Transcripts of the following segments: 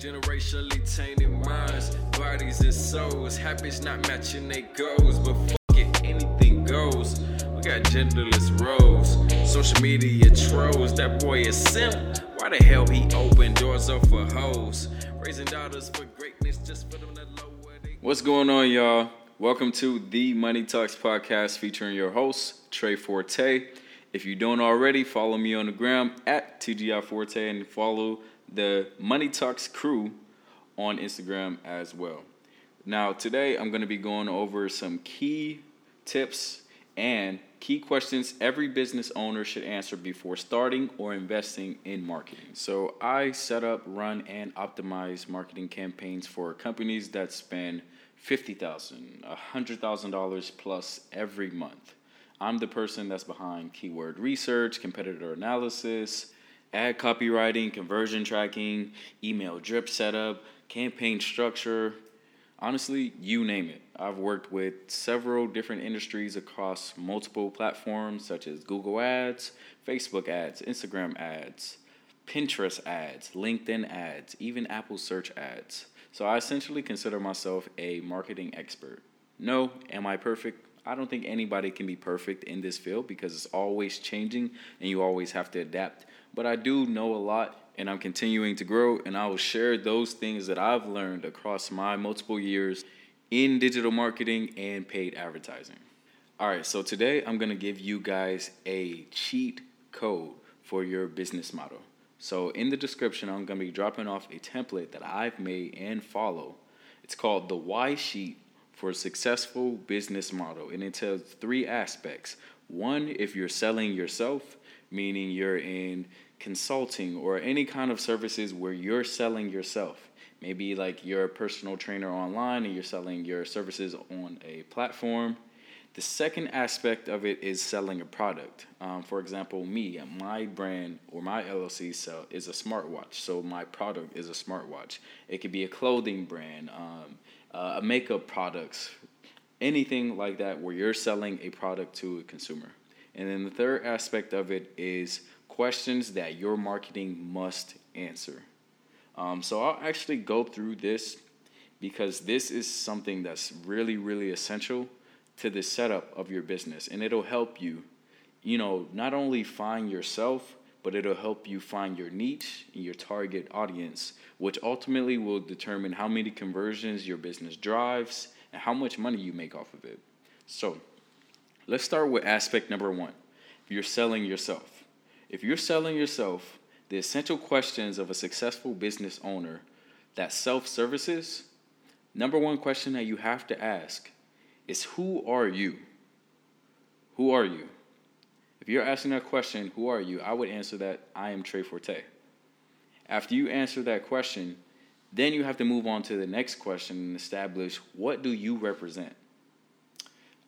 Generationally tainted minds, bodies and souls. Habits not matching their goals, but fuck it, anything goes. We got genderless roles, social media trolls. That boy is simp. Why the hell he open doors up for hoes? Raising daughters for greatness just for them to lower they. What's going on, y'all? Welcome to the Money Talks podcast featuring your host, Tre Forte. If you don't already, follow me on the gram at TGI Forte and follow the Money Talks crew on Instagram as well. Now, today I'm going to be going over some key tips and key questions every business owner should answer before starting or investing in marketing. So, I set up, run, and optimize marketing campaigns for companies that spend $50,000, $100,000 plus every month. I'm the person that's behind keyword research, competitor analysis, ad copywriting, conversion tracking, email drip setup, campaign structure. Honestly, you name it. I've worked with several different industries across multiple platforms such as Google Ads, Facebook ads, Instagram ads, Pinterest ads, LinkedIn ads, even Apple search ads. So I essentially consider myself a marketing expert. No, am I perfect? I don't think anybody can be perfect in this field because it's always changing and you always have to adapt but I do know a lot and I'm continuing to grow, and I will share those things that I've learned across my multiple years in digital marketing and paid advertising. All right, so today I'm gonna give you guys a cheat code for your business model. So, in the description, I'm gonna be dropping off a template that I've made and follow. It's called the Why Sheet for a successful business model, and it tells three aspects. One, if you're selling yourself, meaning you're in consulting or any kind of services where you're selling yourself. Maybe like you're a personal trainer online and you're selling your services on a platform. The second aspect of it is selling a product. Um, for example, me, my brand or my LLC sell is a smartwatch. So my product is a smartwatch. It could be a clothing brand, um, uh, a makeup products, anything like that where you're selling a product to a consumer. And then the third aspect of it is questions that your marketing must answer. Um, so I'll actually go through this because this is something that's really, really essential to the setup of your business. And it'll help you, you know, not only find yourself, but it'll help you find your niche and your target audience, which ultimately will determine how many conversions your business drives and how much money you make off of it. So, Let's start with aspect number one. You're selling yourself, if you're selling yourself, the essential questions of a successful business owner that self services, number one question that you have to ask is who are you? Who are you? If you're asking that question, who are you? I would answer that I am Tre Forte. After you answer that question, then you have to move on to the next question and establish what do you represent?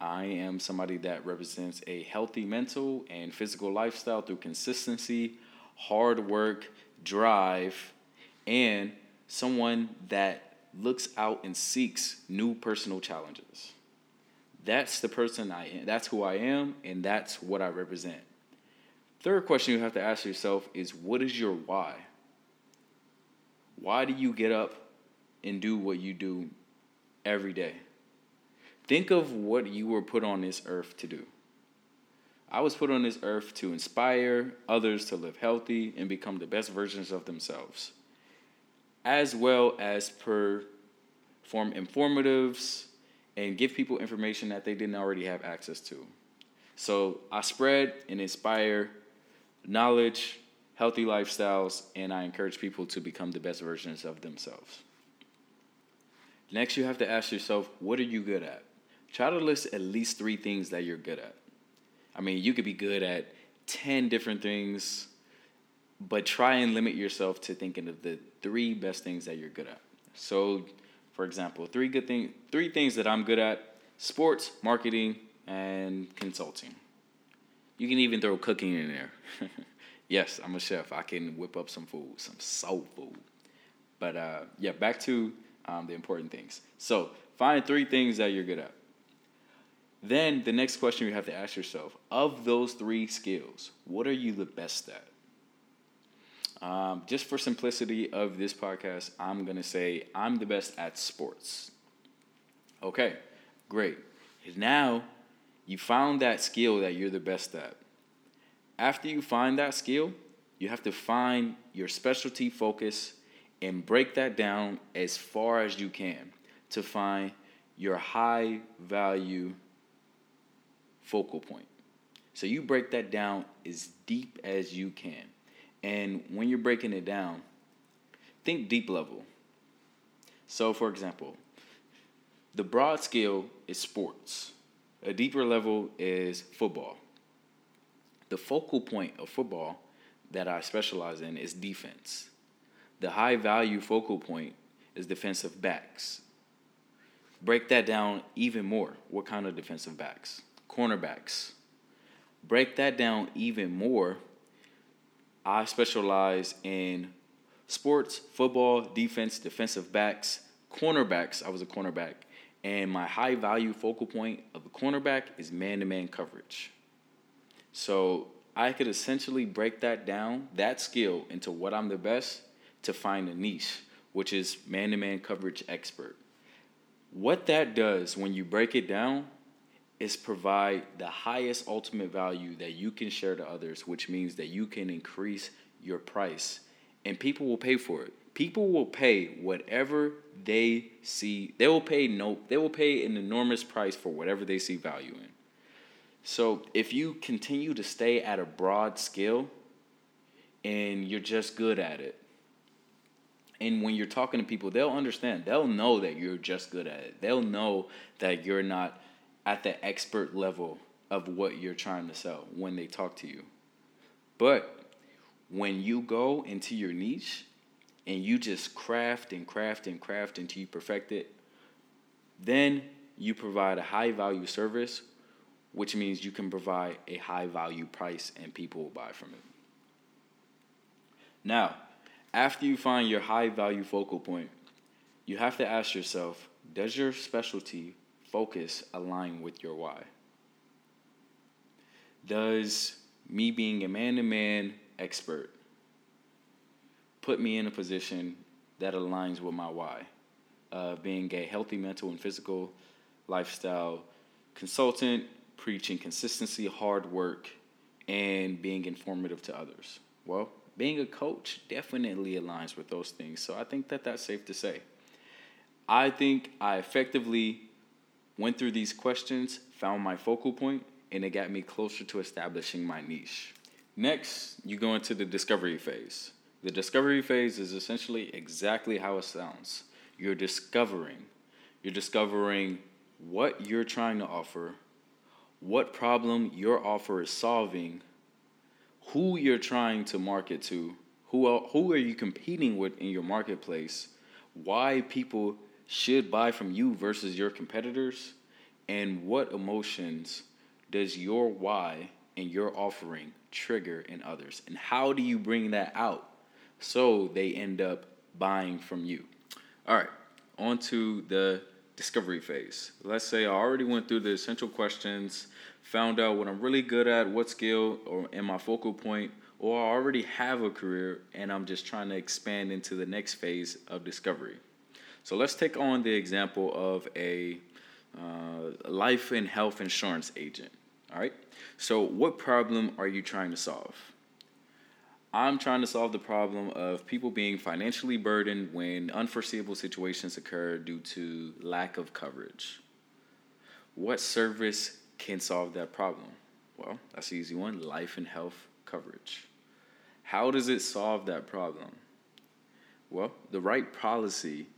I am somebody that represents a healthy mental and physical lifestyle through consistency, hard work, drive, and someone that looks out and seeks new personal challenges. That's the person I am. That's who I am, and that's what I represent. Third question you have to ask yourself is what is your why? Why do you get up and do what you do every day? Think of what you were put on this earth to do. I was put on this earth to inspire others to live healthy and become the best versions of themselves, as well as perform informatives and give people information that they didn't already have access to. So I spread and inspire knowledge, healthy lifestyles, and I encourage people to become the best versions of themselves. Next, you have to ask yourself, what are you good at? Try to list at least three things that you're good at. I mean, you could be good at 10 different things, but try and limit yourself to thinking of the three best things that you're good at. So, for example, three good thing, three things that I'm good at: sports, marketing, and consulting. You can even throw cooking in there. yes, I'm a chef. I can whip up some food, some soul food. But uh, yeah, back to um, the important things. So find three things that you're good at. Then the next question you have to ask yourself of those three skills, what are you the best at? Um, just for simplicity of this podcast, I'm going to say I'm the best at sports. Okay, great. Now you found that skill that you're the best at. After you find that skill, you have to find your specialty focus and break that down as far as you can to find your high value focal point. So you break that down as deep as you can. And when you're breaking it down, think deep level. So, for example, the broad scale is sports, a deeper level is football. The focal point of football that I specialize in is defense. The high value focal point is defensive backs. Break that down even more. What kind of defensive backs? Cornerbacks. Break that down even more. I specialize in sports, football, defense, defensive backs, cornerbacks. I was a cornerback. And my high value focal point of the cornerback is man to man coverage. So I could essentially break that down, that skill, into what I'm the best to find a niche, which is man to man coverage expert. What that does when you break it down is provide the highest ultimate value that you can share to others, which means that you can increase your price and people will pay for it. People will pay whatever they see. They will pay no they will pay an enormous price for whatever they see value in. So if you continue to stay at a broad scale and you're just good at it, and when you're talking to people, they'll understand. They'll know that you're just good at it. They'll know that you're not at the expert level of what you're trying to sell when they talk to you. But when you go into your niche and you just craft and craft and craft until you perfect it, then you provide a high value service which means you can provide a high value price and people will buy from it. Now, after you find your high value focal point, you have to ask yourself does your specialty focus align with your why? Does me being a man to man expert put me in a position that aligns with my why? Uh, being a healthy mental and physical lifestyle consultant, preaching consistency, hard work, and being informative to others? Well, being a coach definitely aligns with those things. So I think that that's safe to say. I think I effectively went through these questions, found my focal point, and it got me closer to establishing my niche. Next, you go into the discovery phase. The discovery phase is essentially exactly how it sounds. You're discovering. You're discovering what you're trying to offer, what problem your offer is solving, who you're trying to market to, who are, who are you competing with in your marketplace, why people should buy from you versus your competitors, and what emotions does your why and your offering trigger in others, and how do you bring that out so they end up buying from you? All right, on to the discovery phase. Let's say I already went through the essential questions, found out what I'm really good at, what skill or in my focal point, or I already have a career and I'm just trying to expand into the next phase of discovery. So let's take on the example of a uh, life and health insurance agent. All right. So, what problem are you trying to solve? I'm trying to solve the problem of people being financially burdened when unforeseeable situations occur due to lack of coverage. What service can solve that problem? Well, that's the easy one life and health coverage. How does it solve that problem? Well, the right policy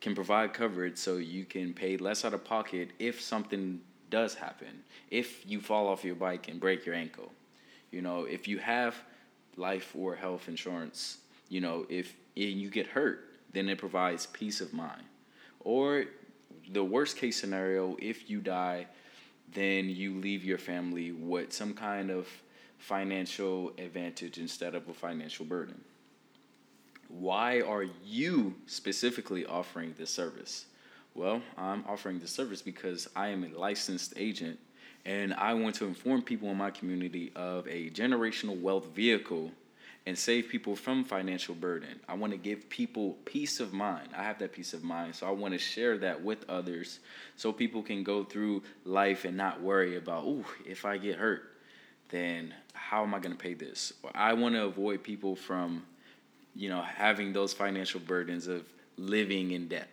can provide coverage so you can pay less out of pocket if something does happen. If you fall off your bike and break your ankle. You know, if you have life or health insurance, you know, if and you get hurt, then it provides peace of mind. Or the worst case scenario, if you die, then you leave your family with some kind of financial advantage instead of a financial burden. Why are you specifically offering this service? Well, I'm offering this service because I am a licensed agent and I want to inform people in my community of a generational wealth vehicle and save people from financial burden. I want to give people peace of mind. I have that peace of mind, so I want to share that with others so people can go through life and not worry about, "Ooh, if I get hurt, then how am I going to pay this?" I want to avoid people from you know, having those financial burdens of living in debt.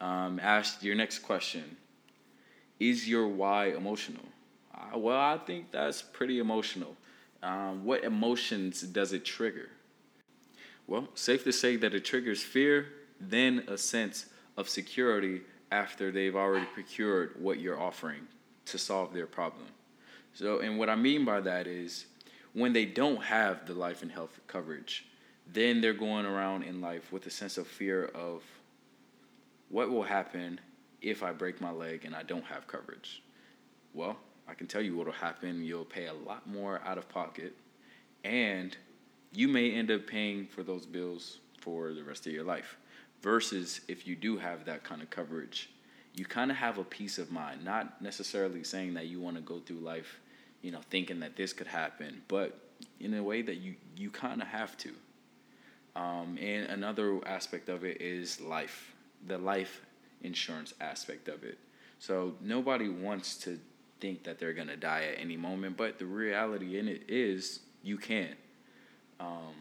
Um, ask your next question Is your why emotional? Uh, well, I think that's pretty emotional. Um, what emotions does it trigger? Well, safe to say that it triggers fear, then a sense of security after they've already procured what you're offering to solve their problem. So, and what I mean by that is when they don't have the life and health coverage, then they're going around in life with a sense of fear of what will happen if I break my leg and I don't have coverage. Well, I can tell you what will happen. You'll pay a lot more out of pocket, and you may end up paying for those bills for the rest of your life. Versus if you do have that kind of coverage, you kind of have a peace of mind. Not necessarily saying that you want to go through life, you know, thinking that this could happen, but in a way that you you kind of have to. Um, and another aspect of it is life, the life insurance aspect of it. So nobody wants to think that they're gonna die at any moment, but the reality in it is you can. Um,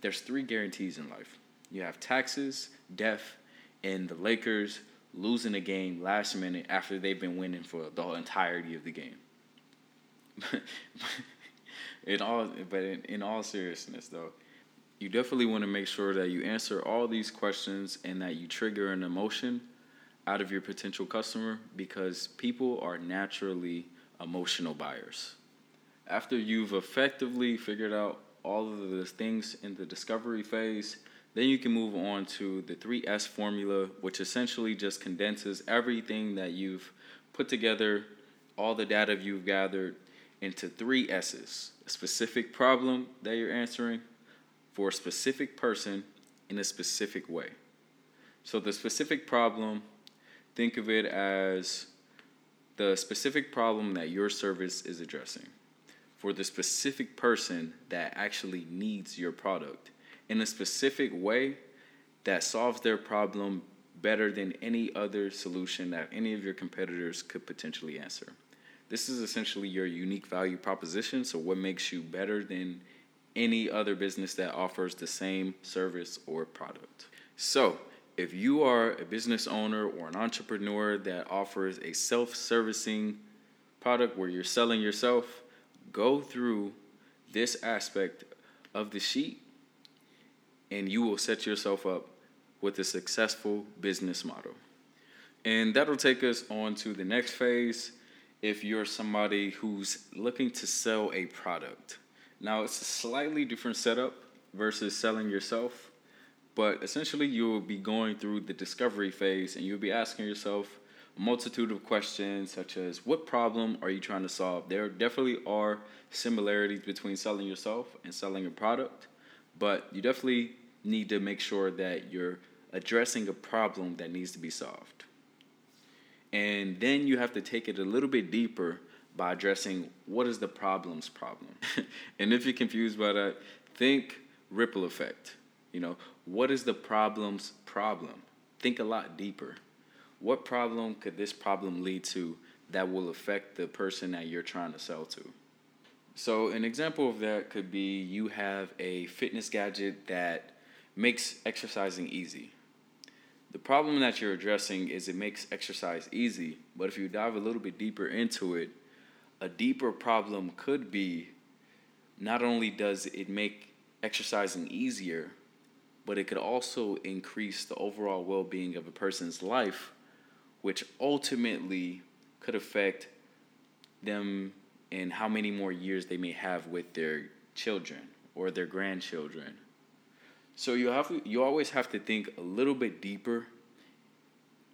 there's three guarantees in life. You have taxes, death, and the Lakers losing a game last minute after they've been winning for the entirety of the game. in all, but in, in all seriousness, though, you definitely want to make sure that you answer all these questions and that you trigger an emotion out of your potential customer because people are naturally emotional buyers. After you've effectively figured out all of the things in the discovery phase, then you can move on to the 3S formula, which essentially just condenses everything that you've put together, all the data you've gathered, into three S's a specific problem that you're answering, for a specific person in a specific way. So, the specific problem, think of it as the specific problem that your service is addressing for the specific person that actually needs your product in a specific way that solves their problem better than any other solution that any of your competitors could potentially answer. This is essentially your unique value proposition. So, what makes you better than any other business that offers the same service or product. So, if you are a business owner or an entrepreneur that offers a self servicing product where you're selling yourself, go through this aspect of the sheet and you will set yourself up with a successful business model. And that'll take us on to the next phase if you're somebody who's looking to sell a product. Now it's a slightly different setup versus selling yourself, but essentially you will be going through the discovery phase and you'll be asking yourself a multitude of questions such as what problem are you trying to solve? There definitely are similarities between selling yourself and selling a product, but you definitely need to make sure that you're addressing a problem that needs to be solved. And then you have to take it a little bit deeper by addressing what is the problem's problem. and if you're confused by that, think ripple effect. You know, what is the problem's problem? Think a lot deeper. What problem could this problem lead to that will affect the person that you're trying to sell to? So, an example of that could be you have a fitness gadget that makes exercising easy. The problem that you're addressing is it makes exercise easy, but if you dive a little bit deeper into it, a deeper problem could be not only does it make exercising easier, but it could also increase the overall well being of a person's life, which ultimately could affect them and how many more years they may have with their children or their grandchildren. So you have you always have to think a little bit deeper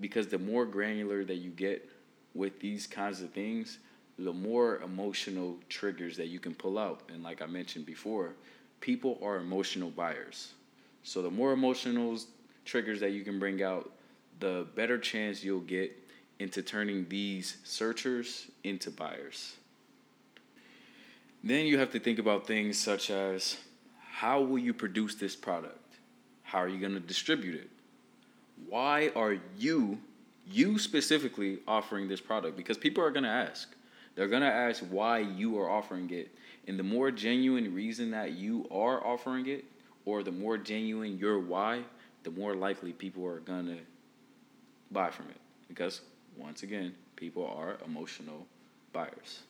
because the more granular that you get with these kinds of things, the more emotional triggers that you can pull out. And like I mentioned before, people are emotional buyers. So the more emotional triggers that you can bring out, the better chance you'll get into turning these searchers into buyers. Then you have to think about things such as how will you produce this product? How are you going to distribute it? Why are you, you specifically, offering this product? Because people are going to ask. They're going to ask why you are offering it. And the more genuine reason that you are offering it, or the more genuine your why, the more likely people are going to buy from it. Because, once again, people are emotional buyers.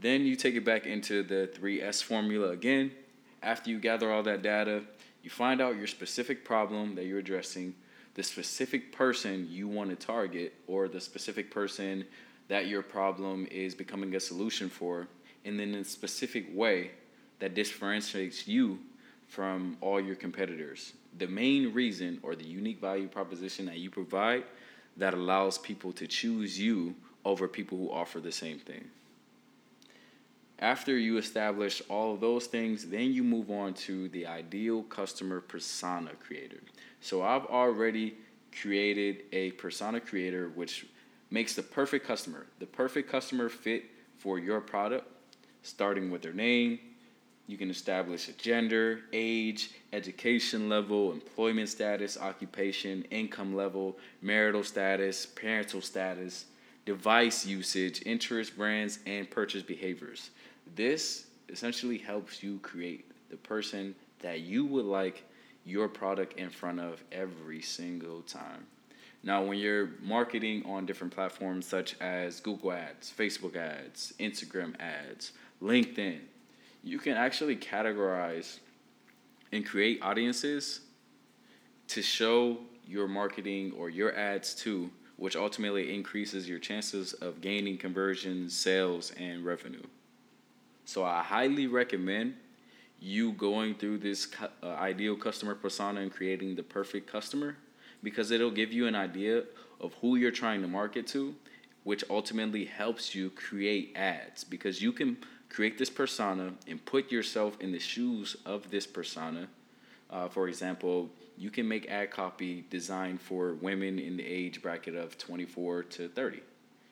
Then you take it back into the 3S formula again. After you gather all that data, you find out your specific problem that you're addressing, the specific person you want to target, or the specific person that your problem is becoming a solution for, and then a specific way that differentiates you from all your competitors. The main reason or the unique value proposition that you provide that allows people to choose you over people who offer the same thing. After you establish all of those things, then you move on to the ideal customer persona creator. So I've already created a persona creator which makes the perfect customer, the perfect customer fit for your product, starting with their name. You can establish a gender, age, education level, employment status, occupation, income level, marital status, parental status, device usage, interest, brands, and purchase behaviors. This essentially helps you create the person that you would like your product in front of every single time. Now, when you're marketing on different platforms such as Google Ads, Facebook Ads, Instagram Ads, LinkedIn, you can actually categorize and create audiences to show your marketing or your ads to, which ultimately increases your chances of gaining conversions, sales, and revenue. So I highly recommend you going through this uh, ideal customer persona and creating the perfect customer because it'll give you an idea of who you're trying to market to, which ultimately helps you create ads because you can create this persona and put yourself in the shoes of this persona. Uh, for example, you can make ad copy designed for women in the age bracket of 24 to 30.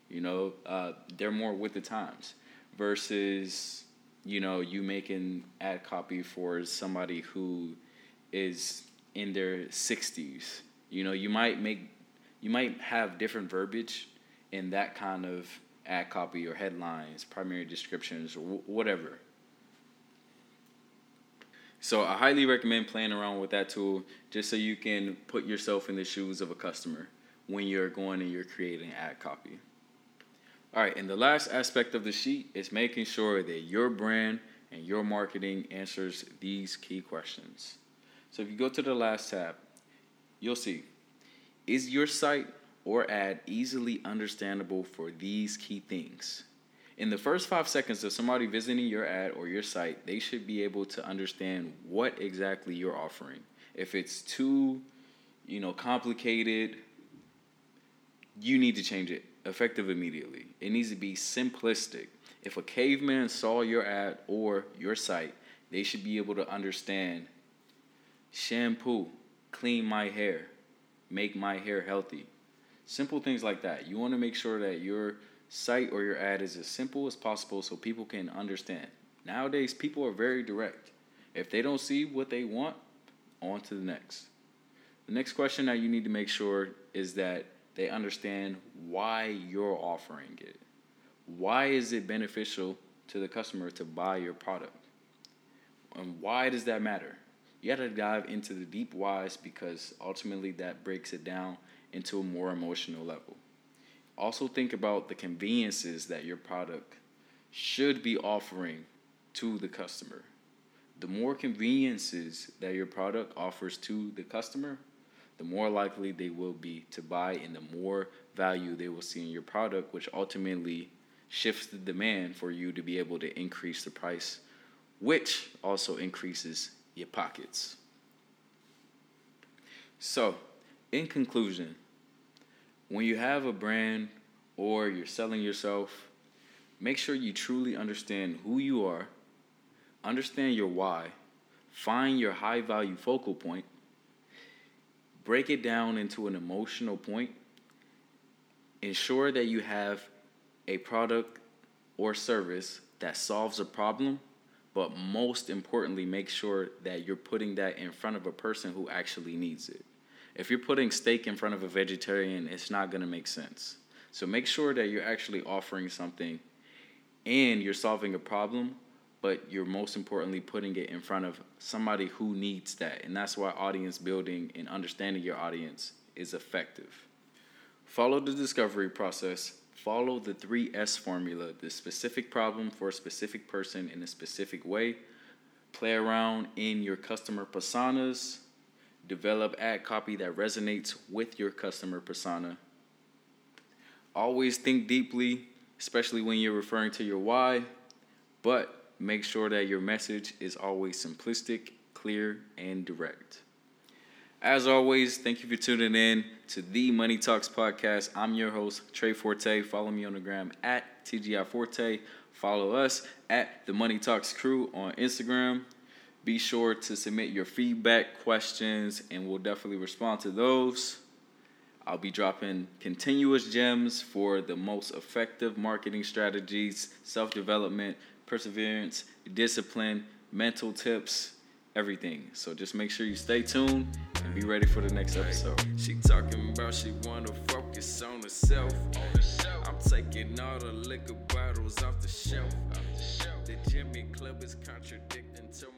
You know, uh, they're more with the times versus you know, you making ad copy for somebody who is in their 60s. You know, you might make you might have different verbiage in that kind of ad copy or headlines, primary descriptions, or w- whatever. So I highly recommend playing around with that tool just so you can put yourself in the shoes of a customer when you're going and you're creating ad copy. All right, and the last aspect of the sheet is making sure that your brand and your marketing answers these key questions. So if you go to the last tab, you'll see is your site or ad easily understandable for these key things? In the first five seconds of somebody visiting your ad or your site, they should be able to understand what exactly you're offering. If it's too, you know, complicated, you need to change it effective immediately. It needs to be simplistic. If a caveman saw your ad or your site, they should be able to understand shampoo, clean my hair, make my hair healthy. Simple things like that. You want to make sure that your site or your ad is as simple as possible so people can understand. Nowadays, people are very direct. If they don't see what they want, on to the next. The next question that you need to make sure is that they understand why you're offering it. Why is it beneficial to the customer to buy your product? And why does that matter? You got to dive into the deep whys because ultimately that breaks it down into a more emotional level. Also, think about the conveniences that your product should be offering to the customer. The more conveniences that your product offers to the customer, the more likely they will be to buy and the more value they will see in your product, which ultimately shifts the demand for you to be able to increase the price, which also increases your pockets. So, in conclusion, when you have a brand or you're selling yourself, make sure you truly understand who you are, understand your why, find your high value focal point, break it down into an emotional point. Ensure that you have a product or service that solves a problem, but most importantly, make sure that you're putting that in front of a person who actually needs it. If you're putting steak in front of a vegetarian, it's not to make sense. So make sure that you're actually offering something and you're solving a problem, but you're most importantly putting it in front of somebody who needs that. And that's why audience building and understanding your audience is effective. Follow the discovery process. Follow the 3S formula, the specific problem for a specific person in a specific way. Play around in your customer personas. Develop ad copy that resonates with your customer persona. Always think deeply, especially when you're referring to your why, but make sure that your message is always simplistic, clear, and direct. As always, thank you for tuning in to the Money Talks podcast. I'm your host, Tre Forte. Follow me on the gram at TGI Forte. Follow us at the Money Talks Crew on Instagram. Be sure to submit your feedback, questions, and we'll definitely respond to those. I'll be dropping continuous gems for the most effective marketing strategies, self development, perseverance, discipline, mental tips, everything. So just make sure you stay tuned and be ready for the next episode. She talking about she wanna focus on herself. I'm taking all the liquor bottles off the shelf. The Jimmy Club is contradicting to my.